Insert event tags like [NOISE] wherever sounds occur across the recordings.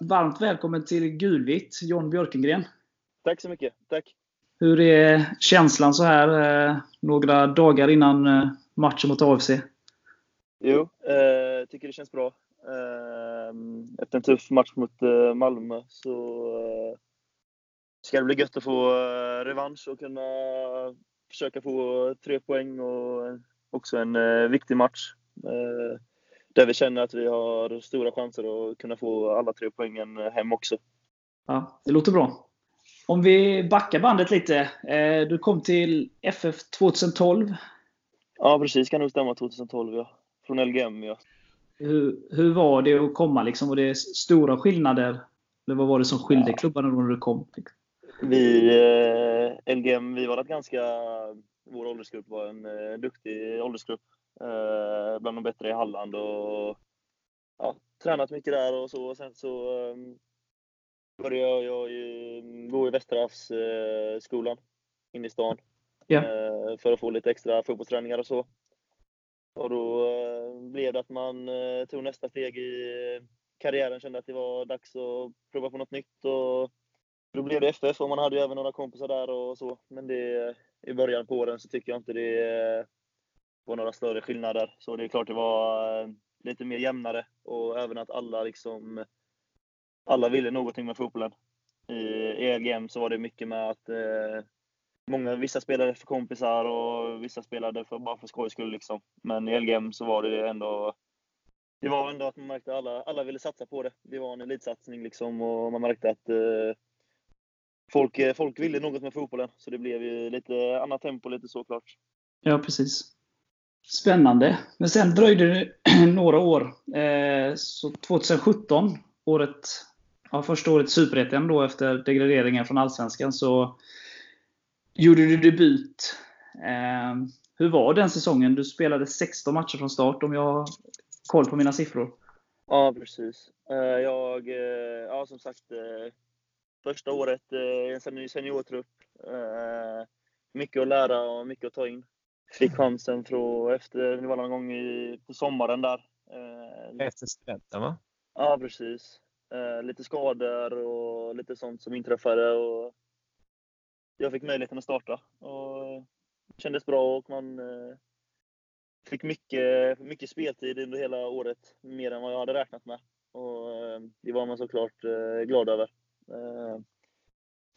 Varmt välkommen till Gulvitt, John Björkengren. Tack så mycket. Tack. Hur är känslan så här eh, några dagar innan eh, matchen mot AFC? Jo, eh, tycker det känns bra. Eh, efter en tuff match mot Malmö så ska det bli gött att få revansch och kunna försöka få tre poäng och eh, också en eh, viktig match. Eh, där vi känner att vi har stora chanser att kunna få alla tre poängen hem också. Ja, det låter bra. Om vi backar bandet lite. Eh, du kom till FF 2012. Ja, precis. Kan nog stämma 2012, ja. Från LGM, ja. Hur, hur var det att komma? Liksom? Var det stora skillnader? Eller vad var det som skilde Ja. klubbarna när du kom? Vi, eh, LGM, vi var ett ganska... Vår åldersgrupp var en eh, duktig åldersgrupp. Eh, bland de bättre i Halland och ja, tränat mycket där och så. Sen så eh, började jag ju gå i Västerhavsskolan eh, skolan inne i stan. Eh, för att få lite extra fotbollsträningar och så. Och då eh, blev det att man eh, tog nästa steg i karriären, kände att det var dags att prova på något nytt. Och då blev det FF och man hade ju även några kompisar där och så. Men det, i början på åren så tycker jag inte det var några större skillnader. Så det är klart det var eh, lite mer jämnare och även att alla liksom alla ville någonting med fotbollen. I, EGM LGM så var det mycket med att eh, många, vissa spelade för kompisar och vissa spelade för, bara för skojs skull. Liksom. Men i LGM så var det ändå det var ändå att man märkte att alla, alla ville satsa på det. Det var en elitsatsning liksom och man märkte att eh, folk, eh, folk ville något med fotbollen. Så det blev ju lite annat tempo, lite såklart. Ja, precis. Spännande. Men sen dröjde det [CLEARS THROAT] några år. Eh, så 2017, året, ja, första året i Superettan då efter degraderingen från Allsvenskan, så gjorde du debut. Eh, hur var den säsongen? Du spelade 16 matcher från start om jag har koll på mina siffror. Ja, precis. Jag, ja som sagt, första året eh, i en seni- seniortrupp. Eh, Mycket att lära och mycket att ta in. Fick [LAUGHS] chansen från, efter, det var någon gång i, på sommaren där. Eh, Efter studenten va? Ja, precis. Lite skador och lite sånt som inträffade. Och jag fick möjligheten att starta. Och det kändes bra och man fick mycket, mycket speltid under hela året. Mer än vad jag hade räknat med. Och det var man såklart glad över. Eh,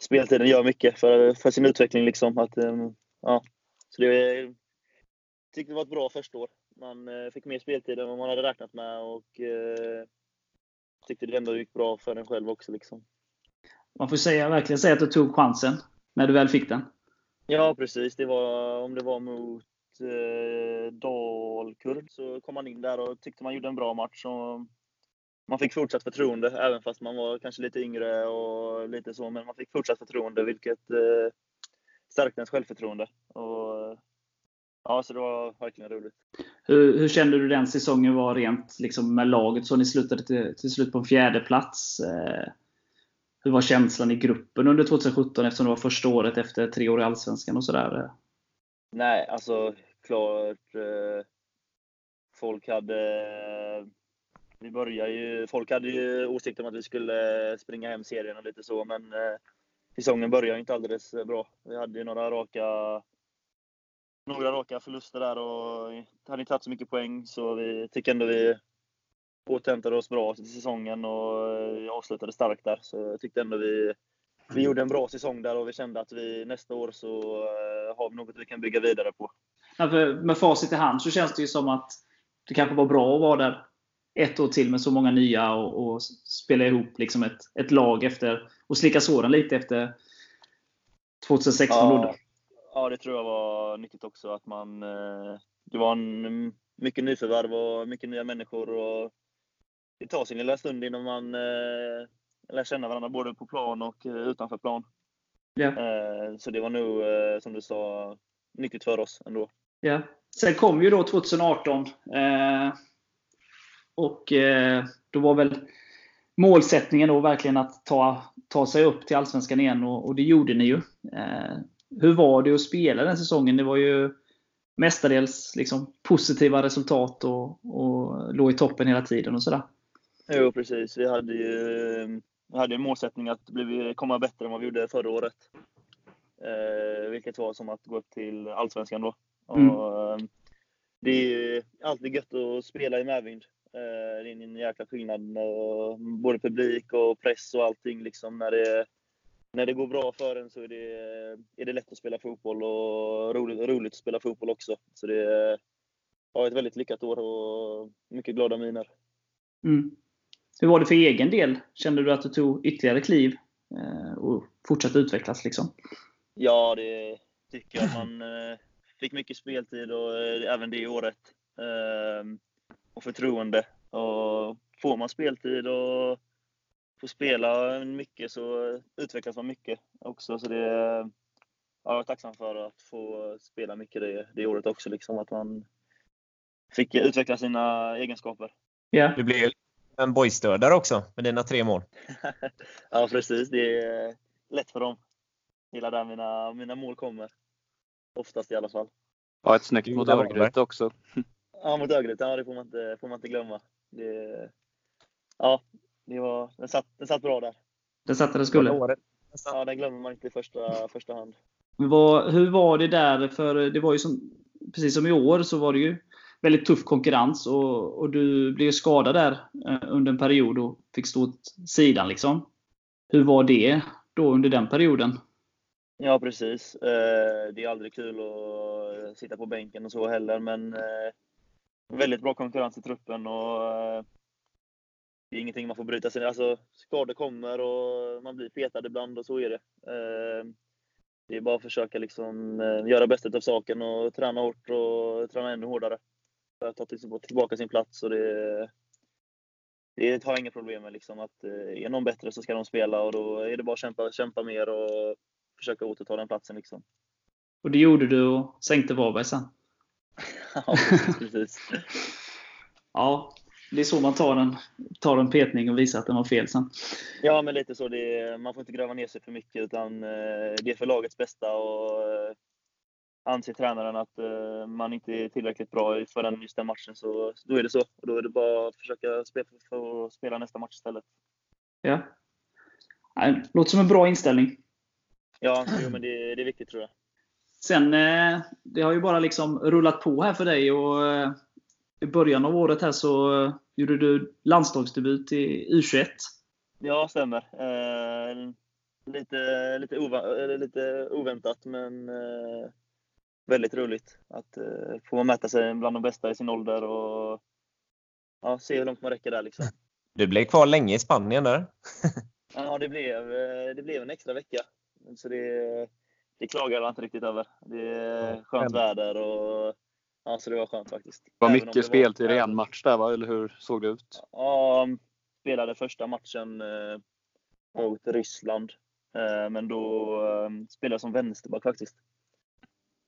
speltiden gör mycket för, för sin utveckling. Liksom. Att, eh, ja. Så det, jag tyckte det var ett bra första år. Man eh, fick mer speltid än vad man hade räknat med. Och, eh, tyckte det ändå gick bra för en själv också. Liksom. Man får säga, verkligen säga att du tog chansen när du väl fick den. Ja, precis. Det var, om det var mot eh, Dalkurd så kom man in där och tyckte man gjorde en bra match. Och man fick fortsatt förtroende, även fast man var kanske lite yngre och lite så. Men man fick fortsatt förtroende, vilket eh, stärkte ens självförtroende. Och, ja, så det var verkligen roligt. Hur, hur kände du den säsongen var rent liksom, med laget? Så ni slutade till, till slut på en fjärde plats. Eh, hur var känslan i gruppen under 2017 eftersom det var första året efter tre år i Allsvenskan och sådär? Nej, alltså klart. Eh, folk hade... Vi började ju... Folk hade ju åsikter om att vi skulle eh, springa hem serien och lite så, men eh, säsongen började inte alldeles eh, bra. Vi hade ju några raka... Några raka förluster där och hade inte tagit så mycket poäng, så vi tycker ändå vi återhämtade oss bra till säsongen och eh, avslutade starkt där. Så jag tyckte ändå vi vi gjorde en bra säsong där och vi kände att vi nästa år så eh, har vi något vi kan bygga vidare på. Ja, med facit i hand så känns det ju som att det kanske var bra att vara där ett år till med så många nya och, och spela ihop liksom ett, ett lag efter och slicka såren lite efter 2016. Ja, ja, det tror jag var nyttigt också. Att man, eh, det var en, mycket nyförvärv och mycket nya människor. Och det tar sin lilla stund innan man eh, lär känna varandra både på plan och eh, utanför plan. Ja. Eh, så det var nog, eh, som du sa, nyttigt för oss ändå. Ja. Sen kom ju då 2018. Och eh, då var väl målsättningen då verkligen att ta, ta sig upp till Allsvenskan igen. Och, och det gjorde ni ju. Eh, hur var det att spela den säsongen? Det var ju mestadels liksom, positiva resultat och, och låg i toppen hela tiden och sådär. Jo, precis. Vi hade ju vi hade en målsättning att bli, komma bättre än vad vi gjorde förra året. Eh, vilket var som att gå upp till Allsvenskan då. Mm. Och, eh, det är ju alltid gött att spela i medvind. Det är en jäkla skillnad både publik och press och allting. Liksom, när, det, när det går bra för en så är det, är det lätt att spela fotboll och roligt, roligt att spela fotboll också. Så det var ett väldigt lyckat år och mycket glada miner. Mm. Hur var det för egen del? Kände du att du tog ytterligare kliv eh, och fortsatte utvecklas? Liksom? Ja, det tycker jag. Man eh, fick mycket speltid och eh, även det året. Och förtroende. Och får man speltid och får spela mycket så utvecklas man mycket också. Så det, ja, jag är tacksam för att få spela mycket det, det året också. Liksom, att man fick utveckla sina egenskaper. Yeah. Du blev en boystödare också med dina tre mål. [LAUGHS] ja, precis. Det är lätt för dem. Gillar där mina, mina mål kommer. Oftast i alla fall. Ja, ett snyggt mot Örgryte också. Ja, mot Örgryte. Ja, det får man inte, får man inte glömma. Det, ja, det var, den, satt, den satt bra där. Den satt där den skulle? Ja, den glömmer man inte i första, första hand. Vad, hur var det där? För det var ju som, precis som i år så var det ju väldigt tuff konkurrens och, och du blev skadad där eh, under en period och fick stå åt sidan. Liksom. Hur var det då under den perioden? Ja, precis. Eh, det är aldrig kul att sitta på bänken och så heller, men eh, väldigt bra konkurrens i truppen och eh, det är ingenting man får bryta sig Alltså, skador kommer och man blir petad ibland och så är det. Eh, det är bara att försöka liksom eh, göra bästa av saken och träna hårt och träna ännu hårdare för att ta tillbaka sin plats. Och det, det har jag inga problem med. Liksom, att är någon bättre så ska de spela och då är det bara att kämpa, kämpa mer och försöka återta den platsen. Liksom. Och det gjorde du och sänkte Varberg sen? [LAUGHS] ja, precis. ja, det är så man tar en, tar en petning och visar att den var fel sen. Ja, men lite så. Det, man får inte gräva ner sig för mycket utan det är för lagets bästa. Och anser tränaren att uh, man inte är tillräckligt bra för den just den matchen, så då är det så. Och då är det bara att försöka spela, för att spela nästa match istället. Ja. Låter som en bra inställning. Ja, jo, men det, det, är viktigt tror jag. Sen, eh, det har ju bara liksom rullat på här för dig och eh, i början av året här så gjorde du landslagsdebut i U21. Ja, stämmer. Eh, lite, lite, ova, lite oväntat, men eh, väldigt roligt att eh, få mäta sig bland de bästa i sin ålder och ja, se hur långt man räcker där. Liksom. Du blev kvar länge i Spanien där. ja, det blev, eh, det blev en extra vecka. Så det, det klagar jag inte riktigt över. Det är skönt väder och ja, så det var skönt faktiskt. Det var mycket speltid i en match där, va? eller hur såg det ut? Ja, spelade första matchen eh, mot Ryssland. Eh, men då eh, spelade jag som vänsterback faktiskt.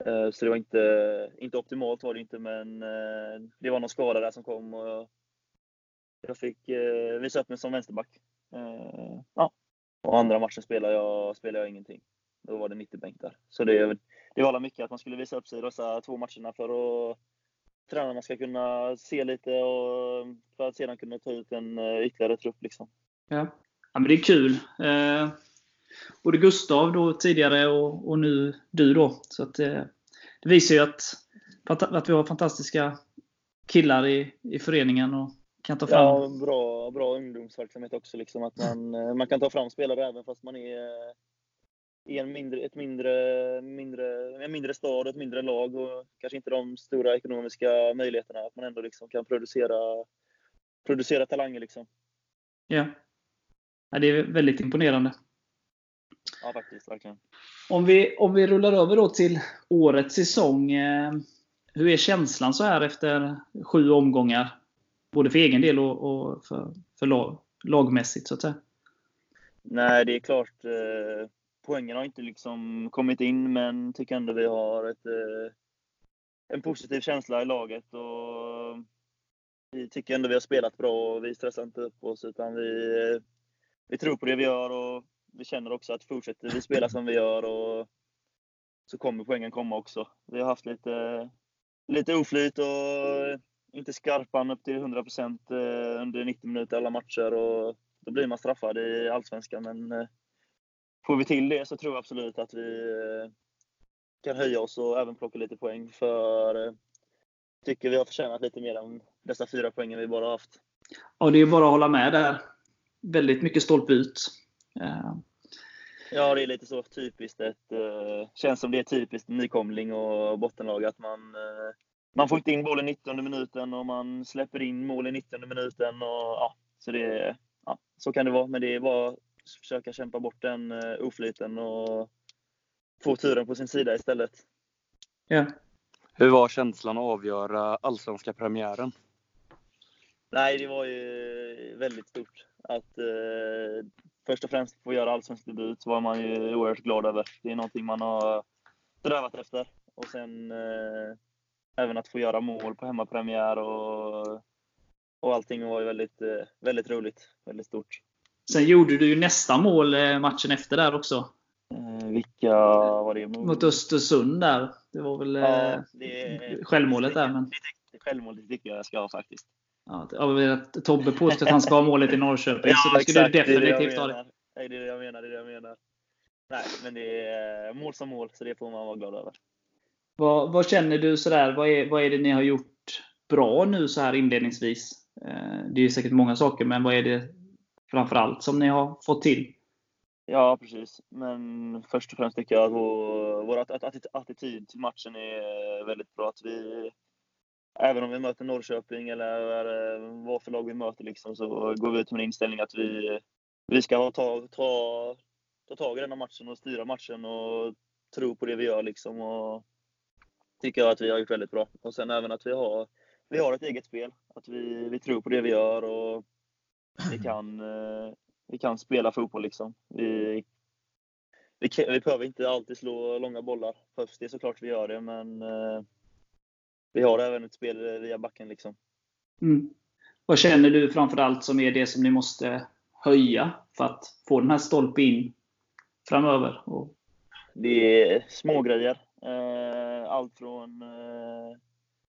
Eh, så det var inte, inte optimalt var det inte, men eh, det var någon skada där som kom och jag fick eh, visa upp mig som vänsterback. Ja. Och andra matchen spelade jag, spelade jag ingenting. Då var det mitt i bänk där. Så det, det var mycket att man skulle visa upp sig i dessa två matcherna för att tränarna ska kunna se lite och för att sedan kunna ta ut en ytterligare trupp. Liksom. Ja. ja, men det är kul. Eh, både Gustav då tidigare och, och nu du då. Så att, eh, det visar ju att, att vi har fantastiska killar i, i föreningen och kan ta fram... Ja, bra, bra ungdomsverksamhet också. Liksom, att man, eh, man kan ta fram spelare även fast man är i en mindre, ett mindre, mindre, en mindre stad, ett mindre lag och kanske inte de stora ekonomiska möjligheterna. Att man ändå liksom kan producera, producera talanger. Liksom. Ja. ja. Det är väldigt imponerande. Ja, faktiskt. Verkligen. Om vi, om vi rullar över då till årets säsong. Eh, hur är känslan så här efter sju omgångar? Både för egen del och, och för, för lag, lagmässigt, så att säga. Nej, det är klart. Eh, poängen har inte liksom kommit in, men tycker ändå vi har ett, eh, en positiv känsla i laget. Och vi tycker ändå vi har spelat bra och vi stressar inte upp oss, utan vi, vi tror på det vi gör. och vi känner också att fortsätter vi spela som vi gör och så kommer poängen komma också. Vi har haft lite lite oflyt och inte skarpan upp till 100% eh, under 90 minuter alla matcher. Och då blir man straffad i Allsvenskan. Men eh, får vi till det så tror jag absolut att vi eh, kan höja oss och även plocka lite poäng. För tycker vi har förtjänat lite mer än dessa fyra poängen vi bara haft. Ja, det är bara att hålla med där. Väldigt mycket stolpe ut. Ja, det är lite så typiskt. Ett, uh, känns som det är typiskt nykomling och bottenlag att man man får inte in bollen i 90 minuten och man släpper in mål i 90 minuten. Och, ja, så, det, ja, så kan det vara, men det är bara försöka kämpa bort den uh, oflyten och få turen på sin sida istället. Ja. Hur var känslan att avgöra allsvenska premiären? Nej, det var ju väldigt stort. Att eh, först och främst få göra allsvensk debut var man ju oerhört glad över. Det är någonting man har strävat efter. Och sen eh, även att få göra mål på hemmapremiär och, och allting var ju väldigt, eh, väldigt roligt. Väldigt stort. Sen gjorde du ju nästa mål eh, matchen efter där också. Eh, vilka var det? Mot Östersund där. Det var väl ja, det, självmålet där. Men... Det, självmålet tycker jag jag ska ha faktiskt. Ja, Tobbe påstår att han ska ha målet i Norrköping, ja, så då skulle du definitivt ha det. Det är det jag menar. Det är det jag menar. Nej, men det är mål som mål, så det får man vara glad över. Vad, vad känner du sådär? Vad är, vad är det ni har gjort bra nu så här inledningsvis? Eh, det är säkert många saker, men vad är det framförallt som ni har fått till? Ja, precis. Men först och främst tycker jag att vår, vår attityd till matchen är väldigt bra. Att vi, även om vi möter Norrköping eller vad för lag vi möter, liksom, så går vi ut med en inställning att vi, vi ska ta, ta, ta tag i den här matchen och styra matchen och tro på det vi gör. Liksom, och tycker jag att vi har gjort väldigt bra. Och sen även att vi har, vi har ett eget spel. Att vi, vi tror på det vi gör och vi kan, eh, vi kan spela fotboll. Liksom. Vi, vi, vi behöver inte alltid slå långa bollar. Behövs det såklart vi gör det, men eh, vi har även ett spel via backen. Liksom. Mm. Vad känner du framförallt som är det som ni måste höja för att få den här stolpen in framöver? Det är små grejer. Eh, allt från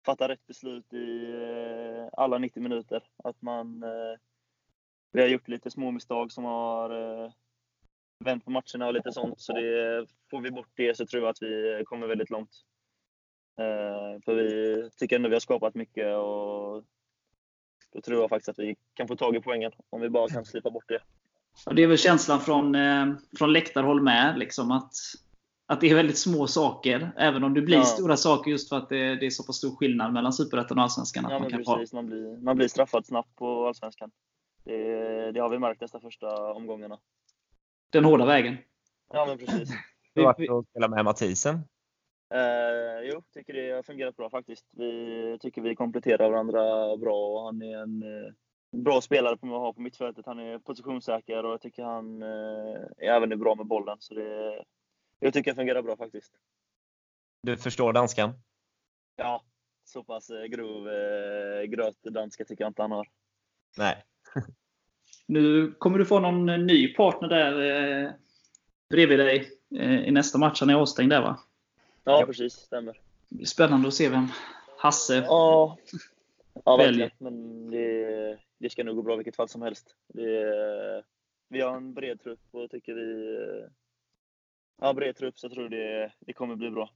fatta rätt beslut i alla 90 minuter. Att man, vi har gjort lite små misstag som har vänt på matcherna och lite sånt. Så det, får vi bort det så tror jag att vi kommer väldigt långt. För vi tycker ändå vi har skapat mycket och då tror jag faktiskt att vi kan få tag i poängen om vi bara kan slipa bort det. det är väl känslan från, från läktarhåll med. Liksom att att det är väldigt små saker. Även om det blir ja. stora saker just för att det, det är så pass stor skillnad mellan Superettan och Allsvenskan. Ja, man, kan precis, man, blir, man blir straffad snabbt på Allsvenskan. Det, det har vi märkt dessa första omgångarna. Den hårda vägen. Ja, men precis. Hur var det att spela med Mathisen? Eh, jo, tycker det har fungerat bra faktiskt. Vi tycker vi kompletterar varandra bra och han är en eh, bra spelare på att ha på mittfältet. Han är positionssäker och jag tycker han eh, är även är bra med bollen. Så det, jag tycker det fungerar bra faktiskt. Du förstår danskan? Ja, så pass eh, grov eh, gröt danska tycker jag inte han har. Nej. Nu kommer du få någon ny partner där eh, bredvid dig eh, i nästa match. Han är avstängd där va? Ja, ja. precis. Stämmer. Det blir spännande att se vem Hasse ja. ja, väljer. Men det, det ska nog gå bra vilket fall som helst. Det, vi har en bred trupp och tycker vi ja, bred trupp så jag tror det, det kommer bli bra.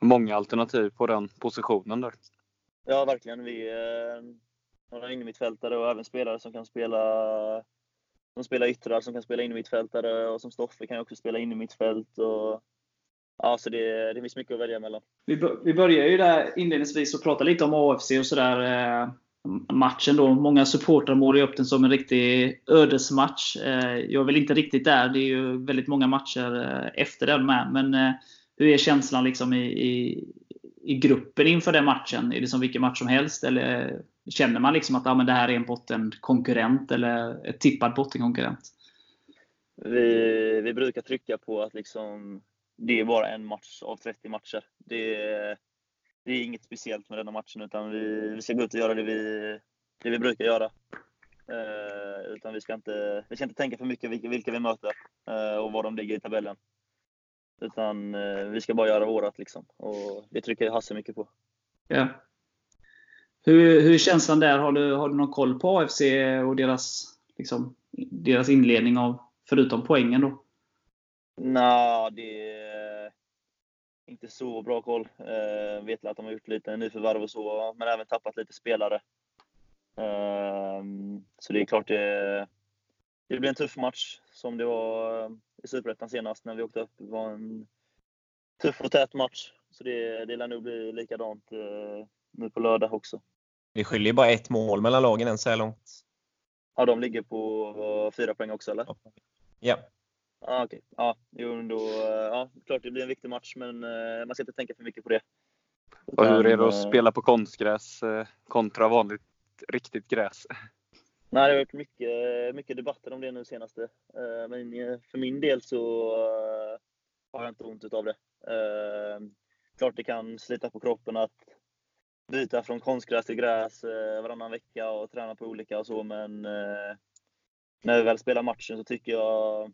Många alternativ på den positionen där. Ja, verkligen. Vi några innermittfältare och även spelare som kan spela som spelar yttrar, som kan spela innermittfältare och som Stoffe kan också spela innermittfält. Och, ja, så det, det finns mycket att välja mellan. Vi, vi börjar ju där inledningsvis och prata lite om AFC och sådär. Eh, matchen då. Många supportrar målar upp den som en riktig ödesmatch. Eh, jag är väl inte riktigt där. Det är ju väldigt många matcher eh, efter den med. Men eh, hur är känslan liksom i, i, i gruppen inför den matchen? Är det som vilken match som helst? Eller känner man liksom att ah, men det här är en bottenkonkurrent eller ett tippad bottenkonkurrent? Vi, vi brukar trycka på att liksom, det är bara en match av 30 matcher. Det är, det är inget speciellt med denna matchen, utan vi, vi ska gå ut och göra det vi, det vi brukar göra. Eh, utan vi ska, inte, vi ska inte tänka för mycket vilka, vilka vi möter eh, och var de ligger i tabellen. Utan eh, vi ska bara göra vårat liksom. Och det trycker Hasse mycket på. Ja. Hur, hur är känslan där? Har du, har du någon koll på AFC och deras, liksom, deras inledning av, förutom poängen då? Nja, det är inte så bra koll. Eh, vet att de har gjort lite nyförvärv och så, men även tappat lite spelare. Eh, så det är klart det, det blir en tuff match som det var i Superettan senast när vi åkte upp. Det var en tuff och tät match. Så det, det lär nog bli likadant eh, nu på lördag också. Det skiljer bara ett mål mellan lagen än så här långt. Ja, de ligger på vad, fyra poäng också eller? Ja. Ah, okej. Ja, jo, då, eh, ja, klart det blir en viktig match, men eh, man ska inte tänka för mycket på det. Och hur är det att eh, spela på konstgräs eh, kontra vanligt riktigt gräs? Nej, det har varit mycket, mycket debatter om det nu senaste. Eh, men eh, för min del så eh, har jag inte ont utav det. Klart det kan slita på kroppen att byta från konstgräs till gräs varannan vecka och träna på olika och så, men när vi väl spelar matchen så tycker jag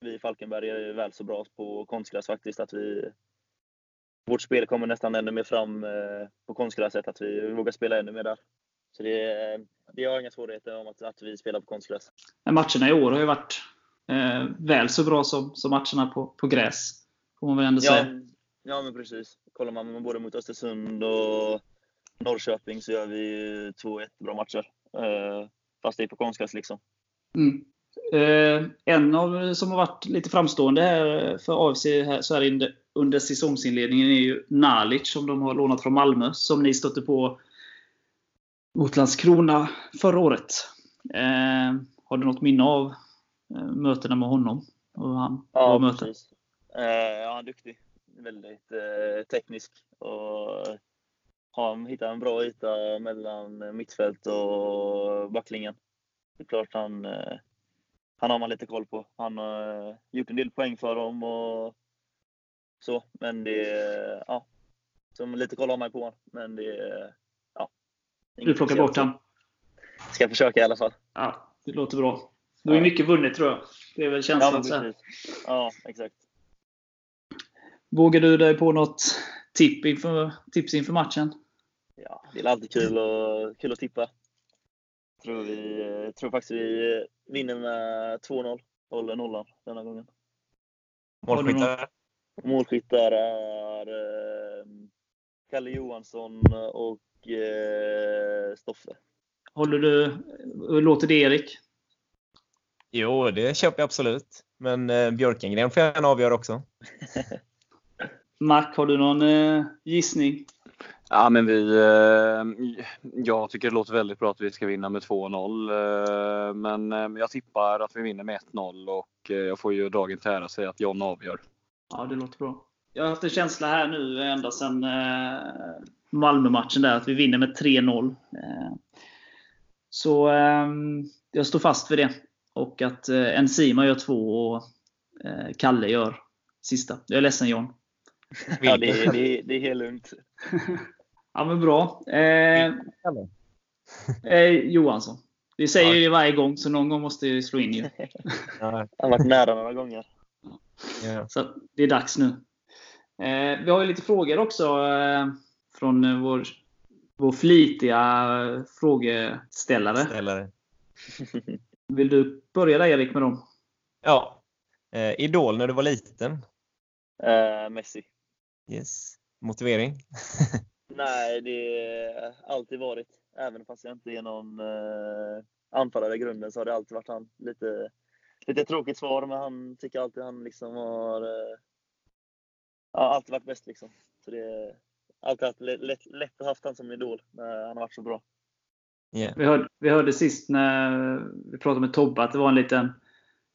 vi i Falkenberg är väl så bra på konstgräs faktiskt. Att vi, vårt spel kommer nästan ännu mer fram på konstgräset, att vi vågar spela ännu mer där. Så det, det har inga svårigheter om att, att vi spelar på konstgräs. Matcherna i år har ju varit eh, väl så bra som, som matcherna på, på gräs. Får man väl ändå Ja, säga. ja, men precis. Kollar man både mot Östersund och Norrköping så gör vi två jättebra matcher. Eh, fast det är på konstgräs liksom. Mm. Eh, en av som har varit lite framstående här för AFC här, så här under, under säsongsinledningen är ju Nalic som de har lånat från Malmö. Som ni stötte på mot Landskrona förra året. Eh, har du något minne av eh, mötena med honom? Och han Ja, precis. Eh, ja, han är duktig. Väldigt eh, teknisk. Och har hittat en bra yta mellan mittfält och backlinjen. Det är klart han, eh, han har man lite koll på. Han har eh, gjort en del poäng för dem och så. Men det är, ja. Som lite koll har man på honom. Men det. Du plockar bort han? Ska försöka i alla fall. Ja, det låter bra. Då är mycket vunnet tror jag. Det är väl Ja, känslan. precis. Ja, exakt. Vågar du dig på något tipp inför, tips inför matchen? Ja, det är alltid kul, och, kul att tippa. Tror, vi, tror faktiskt vi vinner med 2-0. Håller nollan denna gången. Målskyttar. Målskyttar är eh, Kalle Johansson och eh, Stoffe. Håller du, låter det Erik? Jo, det köper jag absolut. Men eh, Björkengren får gärna avgöra också. [LAUGHS] Mac, har du någon eh, gissning? Ja, men vi, eh, jag tycker det låter väldigt bra att vi ska vinna med 2-0. Eh, men eh, jag tippar att vi vinner med 1-0 och eh, jag får ju dagen till ära säga att John avgör. Ja, det låter bra. Jag har haft en känsla här nu ända sedan eh, Malmö-matchen där att vi vinner med 3-0. Eh, så eh, jag står fast vid det. Och att eh, Enzima gör två och eh, Kalle gör sista. Jag är ledsen John. [LAUGHS] Ja, det, är- det, är- det är helt lugnt. [LAUGHS] Ja, men bra. Eh, eh, Johansson. Vi säger ju det varje gång, så någon gång måste jag slå in ju. [LAUGHS] Ja, Han har varit nära några gånger. ja. Så det är dags nu. Eh, vi har ju lite frågor också eh, från eh, vår, vår flitiga frågeställare. Ställare. [LAUGHS] Vill du börja där Erik med dem? Ja. Eh, idol när du var liten? Eh, Messi. Yes. Motivering? [LAUGHS] Nej, det har alltid varit. Även fast jag inte är någon eh, anfallare i grunden så har det alltid varit han. Lite, lite tråkigt svar, men han tycker alltid han liksom har eh, ja, alltid varit bäst. Liksom. Så det alltid haft lätt, lätt, att haft han som idol när han har varit så bra. Yeah. Vi hörde, vi hörde sist när vi pratade med Tobbe att det var en liten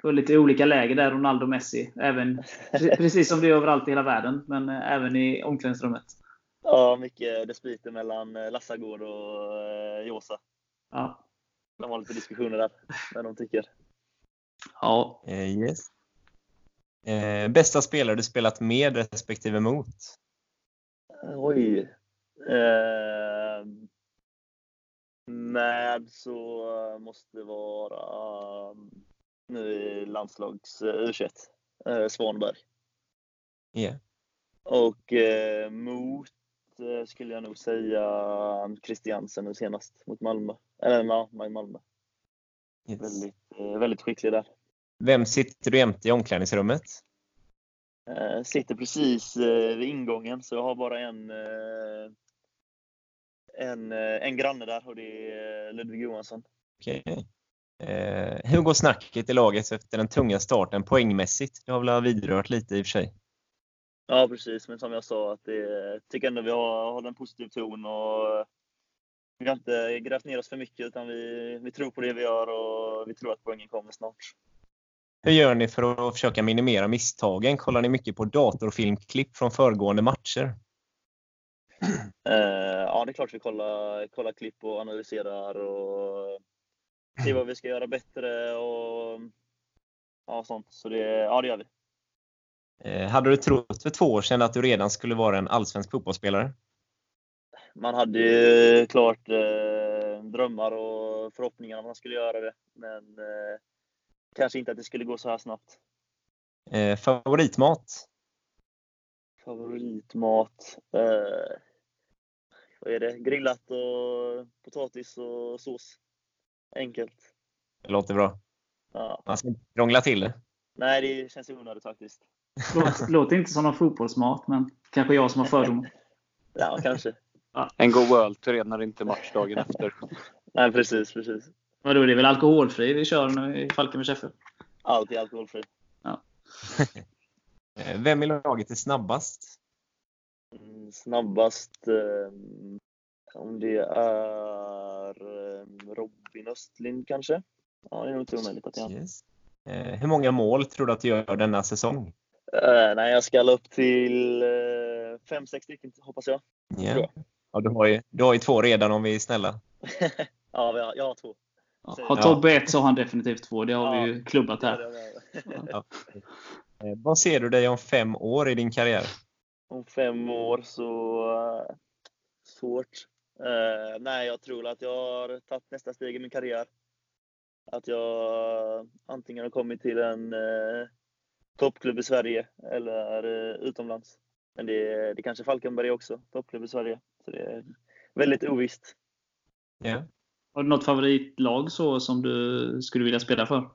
det var lite olika läger där, Ronaldo och Messi. Även, [LAUGHS] precis som det är överallt i hela världen, men eh, även i omklädningsrummet. Ja, mycket dispyter mellan eh, Lassagård och eh, Josa. Ja. De har lite diskussioner där, vad de tycker. ja. Yes. Eh, bästa spelare du spelat med respektive mot? Oj. Eh, med så måste det vara nu i landslags uh, u eh, Svanberg. Yeah. Och eh, mot eh, skulle jag nog säga Christiansen nu senast mot Malmö. Eller ja, Malmö. Yes. Väldigt, eh, väldigt skicklig där. Vem sitter du jämte i omklädningsrummet? Eh, sitter precis eh, vid ingången, så jag har bara en, eh, en, eh, en granne där och det är eh, Ludvig Johansson. Okej. Eh, hur går snacket i laget efter den tunga starten poängmässigt? Det har väl vidrört lite i och för sig. Ja, precis. Men som jag sa, att det, tycker ändå vi har, har en positiv ton och vi har inte grävt ner oss för mycket utan vi, vi tror på det vi gör och vi tror att poängen kommer snart. Hur gör ni för att försöka minimera misstagen? Kollar ni mycket på datorfilmklipp från föregående matcher? Eh, ja, det är klart vi kollar, kollar klipp och analyserar och ser vad vi ska göra bättre och ja, sånt. Så det, ja, det gör vi. Eh, hade du trott för två år sedan att du redan skulle vara en allsvensk fotbollsspelare? Man hade ju klart eh, drömmar och förhoppningar om man skulle göra det, men eh, kanske inte att det skulle gå så här snabbt. Eh, favoritmat? Favoritmat? Eh, vad är det? Grillat och potatis och sås. Enkelt. Det låter bra. Ja. Man ska inte krångla till det. Nej, det känns onödigt faktiskt. Låter, [LAUGHS] låter inte som någon fotbollsmat, men kanske jag som har fördomar. Ja, kanske. En god öl tränar inte matchdagen efter. [LAUGHS] Nej, precis, precis. Vadå, det är väl alkoholfri vi kör nu i Falkenbergs FF? Allt är alkoholfri. Eh, [LAUGHS] vem i laget är snabbast? Mm, snabbast, eh, om det är eh, Robin Östlind kanske? Ja, det är nog inte omöjligt att det är han. Yes. Eh, hur många mål tror du att du gör denna säsong? Eh, nej, jag ska upp till eh, fem, sex stycken hoppas jag. Ja. Tror Ja, du, har ju, du har ju två redan om vi är snälla. [LAUGHS] ja, jag, jag har två. Ja, har. Tobbe ett så har han definitivt två. Det har Ja. vi ju klubbat här. Ja. [LAUGHS] Eh, vad ser du dig om fem år i din karriär? Om fem år så... eh, svårt. Eh, nej, jag tror att jag har tagit nästa steg i min karriär. Att jag antingen har kommit till en eh, toppklubb i Sverige eller utomlands. Men det, det kanske Falkenberg också, toppklubb i Sverige. Så det är väldigt ovisst. Ja. Har du något favoritlag så som du skulle vilja spela för?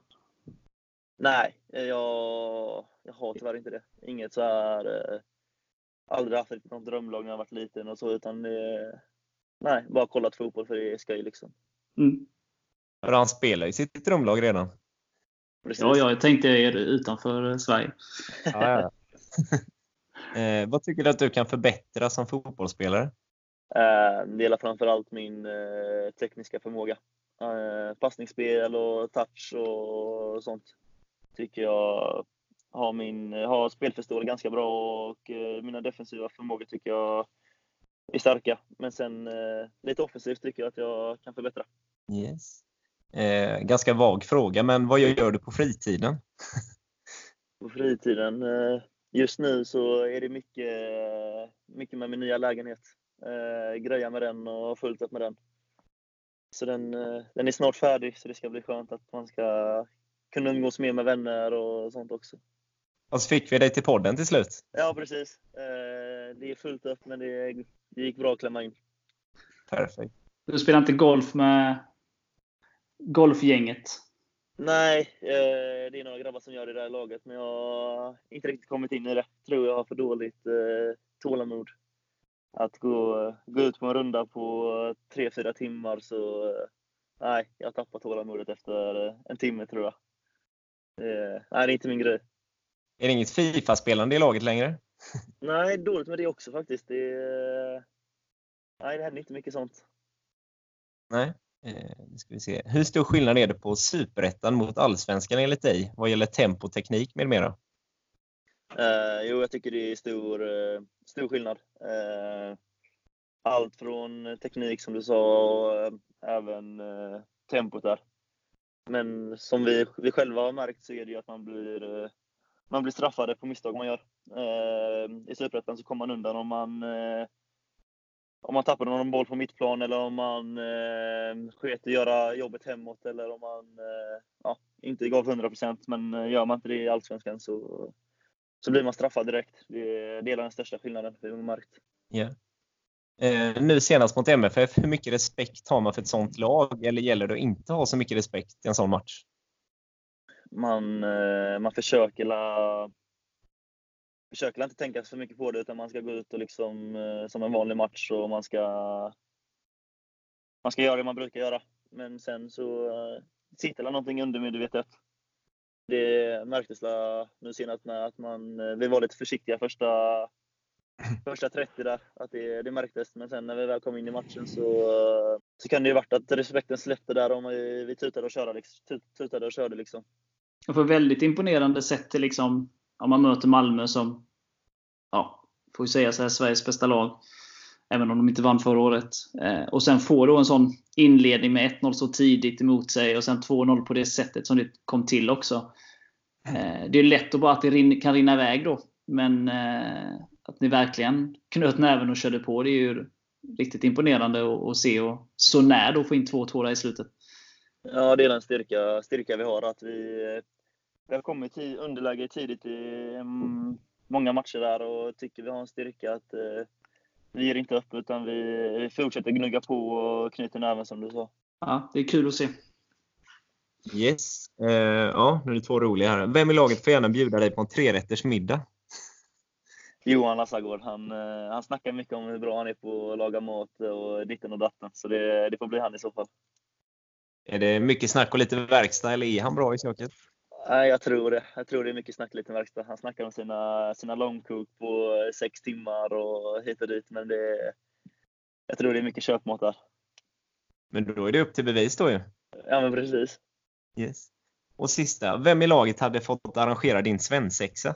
Nej, jag, jag har tyvärr inte det. Inget så här... Eh, aldrig haft något drömlag när jag varit liten och så, utan det, Nej, bara kollat fotboll för det är skoj liksom. Mm. För han spelar i sitt drömlag redan. Precis. Ja, jag tänkte er utanför eh, Sverige. Ja, ja. [LAUGHS] eh, vad tycker du att du kan förbättra som fotbollsspelare? Eh, det gäller framförallt min eh, tekniska förmåga. Eh, passningsspel och touch och sånt. Tycker jag har, min, har spelförståelse ganska bra och mina defensiva förmågor tycker jag är starka. Men sen lite offensivt tycker jag att jag kan förbättra. Yes. Eh, ganska vag fråga, men vad gör du på fritiden? [LAUGHS] På fritiden, just nu så är det mycket, mycket med min nya lägenhet. Eh, greja med den och fullt upp med den. Så den, eh, den är snart färdig, så det ska bli skönt att man ska kunna umgås mer med vänner och sånt också. Och så fick vi dig till podden till slut. Ja, precis. Eh, det är fullt upp, men det, det gick bra att klämma in. Perfekt. Du spelar inte golf med golfgänget? Nej, eh, det är några grabbar som gör det där laget, men jag har inte riktigt kommit in i det. Tror jag har för dåligt eh, tålamod. Att gå, gå ut på en runda på 3-4 timmar så... Eh, nej, jag tappar tålamodet efter eh, en timme tror jag. Eh, nej, det är inte min grej. Är det inget Fifa-spelande i laget längre? [LAUGHS] Nej, dåligt med det också faktiskt. Det, eh, nej, det händer inte mycket sånt. Nej. Eh, nu ska vi se. Hur stor skillnad är det på Superettan mot Allsvenskan enligt dig? Vad gäller tempo, teknik med mera? Eh, jo, jag tycker det är stor, eh, stor skillnad. Eh, allt från teknik som du sa och eh, även eh, tempot där. Men som vi, vi själva har märkt så är det ju att man blir, eh, man blir straffade på misstag man gör. Eh, I Superettan så kommer man undan om man, eh, om man tappar någon boll på mittplan eller om man eh, sket i att göra jobbet hemåt eller om man eh, ja, inte gav 100% men eh, gör man inte det i Allsvenskan så så blir man straffad direkt. Det är, den största skillnaden vi har märkt. Ja. Eh, nu senast mot MFF, hur mycket respekt har man för ett sånt lag? Eller gäller det att inte ha så mycket respekt i en sån match? Man, eh, man försöker la, försöker la inte tänka så mycket på det utan man ska gå ut och liksom eh, som en vanlig match och man ska man ska göra det man brukar göra. Men sen så eh, sitter det någonting undermedvetet. Det märktes nu senast med att man, eh, vi var lite försiktiga första, första 30 där. Att det, det märktes. Men sen när vi väl kom in i matchen så, eh, så kan det ju varit att respekten släppte där om vi, vi tutade och körde. Liksom, tut- tutade och körde liksom. Och för väldigt imponerande sett till liksom, om man möter Malmö som, ja, får ju säga så här, Sveriges bästa lag. Även om de inte vann förra året. Eh, och sen får då en sån inledning med 1-0 så tidigt emot sig och sen 2-0 på det sättet som det kom till också. Eh, det är lätt att bara att det rin- kan rinna iväg då. Men eh, att ni verkligen knöt näven och körde på, det är ju riktigt imponerande att, se. Och så när då få in 2-2 där i slutet. Ja, det är den styrka, styrka vi har. Att vi, vi har kommit i underläge tidigt i mm, många matcher där och tycker vi har en styrka att eh, vi ger inte upp utan vi, vi fortsätter gnugga på och knyter näven som du sa. Ja, det är kul att se. Yes. Eh, ja, nu är det två roliga här. Vem i laget får gärna bjuda dig på en trerätters middag? Johan Lassagård, han, eh, han snackar mycket om hur bra han är på att laga mat och ditten och datten. Så det, det får bli han i så fall. Är det mycket snack och lite verkstad eller är han bra i köket? Nej, jag tror det. Jag tror det är mycket snack, lite verkstad. Han snackar om sina, sina långkok på sex timmar och hit och dit. Men det, jag tror det är mycket köpmat där. Men då är det upp till bevis då ju. Ja, men precis. Yes. Och sista, vem i laget hade fått arrangera din svensexa?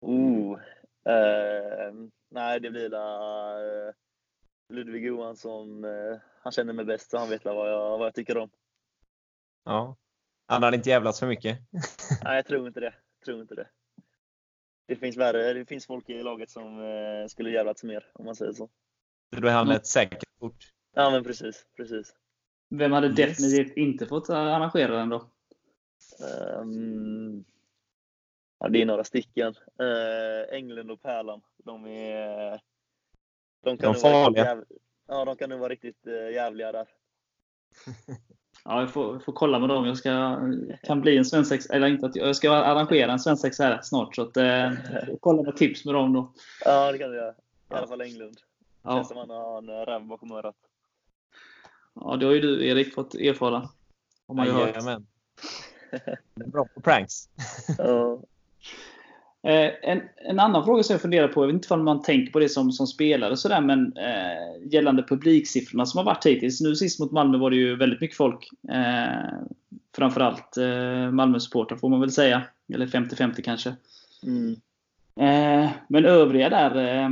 Oh, eh, nej, det blir la, eh, Ludvig Johansson. Eh, han känner mig bäst så han vet la vad jag, vad jag tycker om. Ja. Han hade inte jävlats för mycket. [LAUGHS] Nej, jag tror inte det. Jag tror inte det. Det finns värre. Det finns folk i laget som eh, skulle jävlats mer, om man säger så. Så då är han Mm. ett säkert kort. Ja, men precis. precis. Vem hade Yes. definitivt inte fått arrangera den då? Ehm, ja, det är några stycken. Uh, Englund och Pärlan. De är... De De nog vara farliga. jäv... Ja, de kan nog vara riktigt uh, jävliga där. [LAUGHS] Ja, jag får, jag får kolla med dem. Jag ska, kan bli en svensex, eller inte att jag, ska arrangera en svensex här snart. Så att, eh, jag får kolla med tips med dem då. Ja, det kan du göra. I Ja. alla fall Englund. Ja, Känns som han har en räv bakom örat. ja det har ju du Erik fått erfara. Har man. Jajamän. Det är bra på pranks. Ja. [LAUGHS] Eh, en, en annan fråga som jag funderar på, jag vet inte om man tänker på det som, som spelare sådär, men eh, gällande publiksiffrorna som har varit hittills. Nu sist mot Malmö var det ju väldigt mycket folk. Eh, framförallt eh, Malmö-supportrar får man väl säga. Eller 50-50 kanske. Mm. Eh, men övriga där, eh,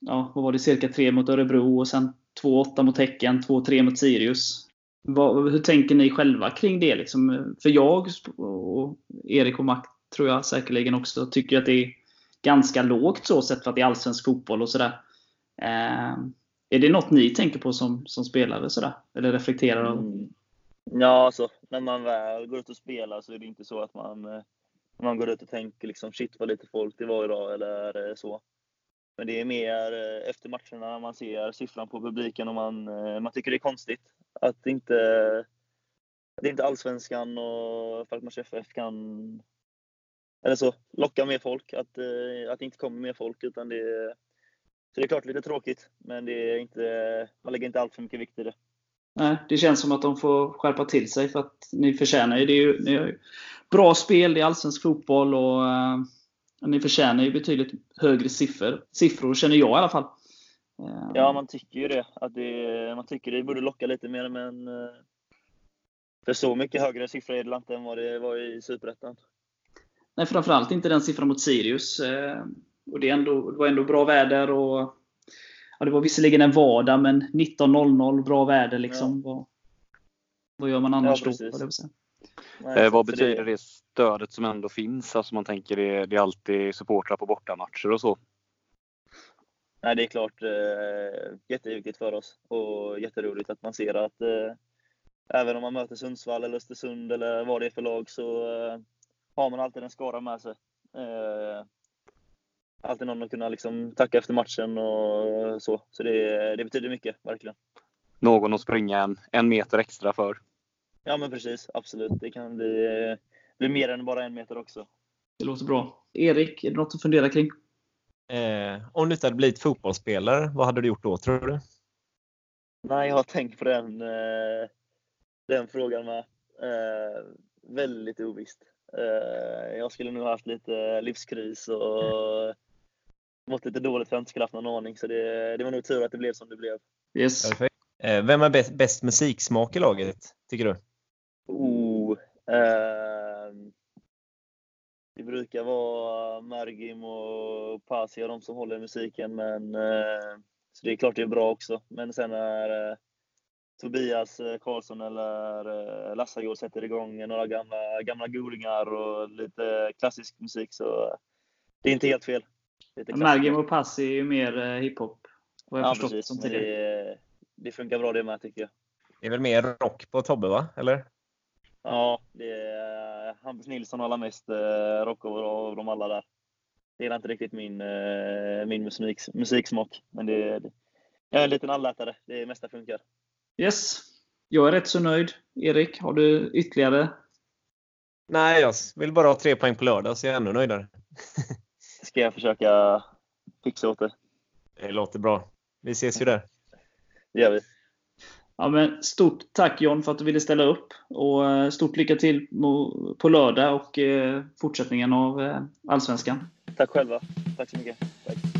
ja, vad var det? Cirka 3 mot Örebro och sen 2-8 mot Häcken, 2-3 mot Sirius. Vad, hur tänker ni själva kring det? Liksom? För jag och Erik och Mac tror jag säkerligen också tycker att det är ganska lågt så sett för att det är allsvensk fotboll och sådär. Eh, är det något ni tänker på som, som spelare sådär? Eller reflekterar över? Mm. Ja, alltså när man väl går ut och spelar så är det inte så att man, eh, man går ut och tänker liksom shit vad lite folk det var idag eller eh, så. Men det är mer eh, efter matcherna man ser siffran på publiken och man, man tycker det är konstigt att inte, att inte Allsvenskan och Falkmars FF kan eller så, locka mer folk. Att, eh, att det inte kommer mer folk. Utan det, så det är klart lite tråkigt, men det är inte, man lägger inte allt för mycket vikt i det. Nej, det känns som att de får skärpa till sig för att ni förtjänar ju. Det är ju, ni har ju bra spel, är allsvensk fotboll och eh, ni förtjänar ju betydligt högre siffror, siffror känner jag i alla fall. Eh, Ja, man tycker ju det. Att det man tycker det borde locka lite mer, men eh, för så mycket högre siffror är det inte än vad det var i Superettan. Nej, framförallt inte den siffran mot Sirius. Eh, och det, är ändå, det var ändå bra väder och ja, det var visserligen en vardag, men 19.00, bra väder liksom. Vad, vad gör man annars Ja, då? Nej, Eh, vad betyder det stödet som ändå finns? Alltså man tänker det, det är alltid supportrar på bortamatcher och så. Nej, det är klart eh, jätteviktigt för oss och jätteroligt att man ser att eh, även om man möter Sundsvall eller Östersund eller vad det är för lag så eh, har man alltid en skara med sig. Eh, alltid någon att kunna liksom tacka efter matchen och så. Så det, det betyder mycket, verkligen. Någon att springa en, en meter extra för. Ja men precis, absolut. Det kan bli, bli mer än bara en meter också. Det låter bra. Erik, är det något att fundera kring? Eh, om du inte hade blivit fotbollsspelare, vad hade du gjort då tror du? Nej, jag har tänkt på den, eh, den frågan med. Eh, väldigt ovisst. Eh, jag skulle nog haft lite livskris och mått lite dåligt för att jag inte skulle haft någon aning. Så det, det var nog tur att det blev som det blev. Yes. Perfekt. Eh, vem har bäst, bäst musiksmak i laget, tycker du? Oh, eh, det brukar vara Mergim och Pasi och de som håller musiken, men eh, så det är klart det är bra också. Men sen när eh, Tobias eh, Karlsson eller eh, Lassagård sätter igång några gamla, gamla godingar och lite klassisk musik så det är inte helt fel. Mergim och Passi är ju mer eh, hiphop. Vad jag Ja, förstått precis. som tidigare. det, det funkar bra det med tycker jag. Det är väl mer rock på Tobbe, va? Eller? Ja, det är Hampus Nilsson har alla mest eh, rock av, dem alla där. Det är inte riktigt min, eh, min musik, musiksmak. Men det, det, jag är en liten allätare. Det mesta funkar. Yes. Jag är rätt så nöjd. Erik, har du ytterligare? Nej, jag vill bara ha tre poäng på lördag så jag är ännu nöjdare. [LAUGHS] Ska jag försöka fixa åt det. Det låter bra. Vi ses ju där. Det gör vi. Ja, men stort tack John för att du ville ställa upp. Och eh, stort lycka till på lördag och eh, fortsättningen av eh, Allsvenskan. Tack själva. Tack så mycket. Tack.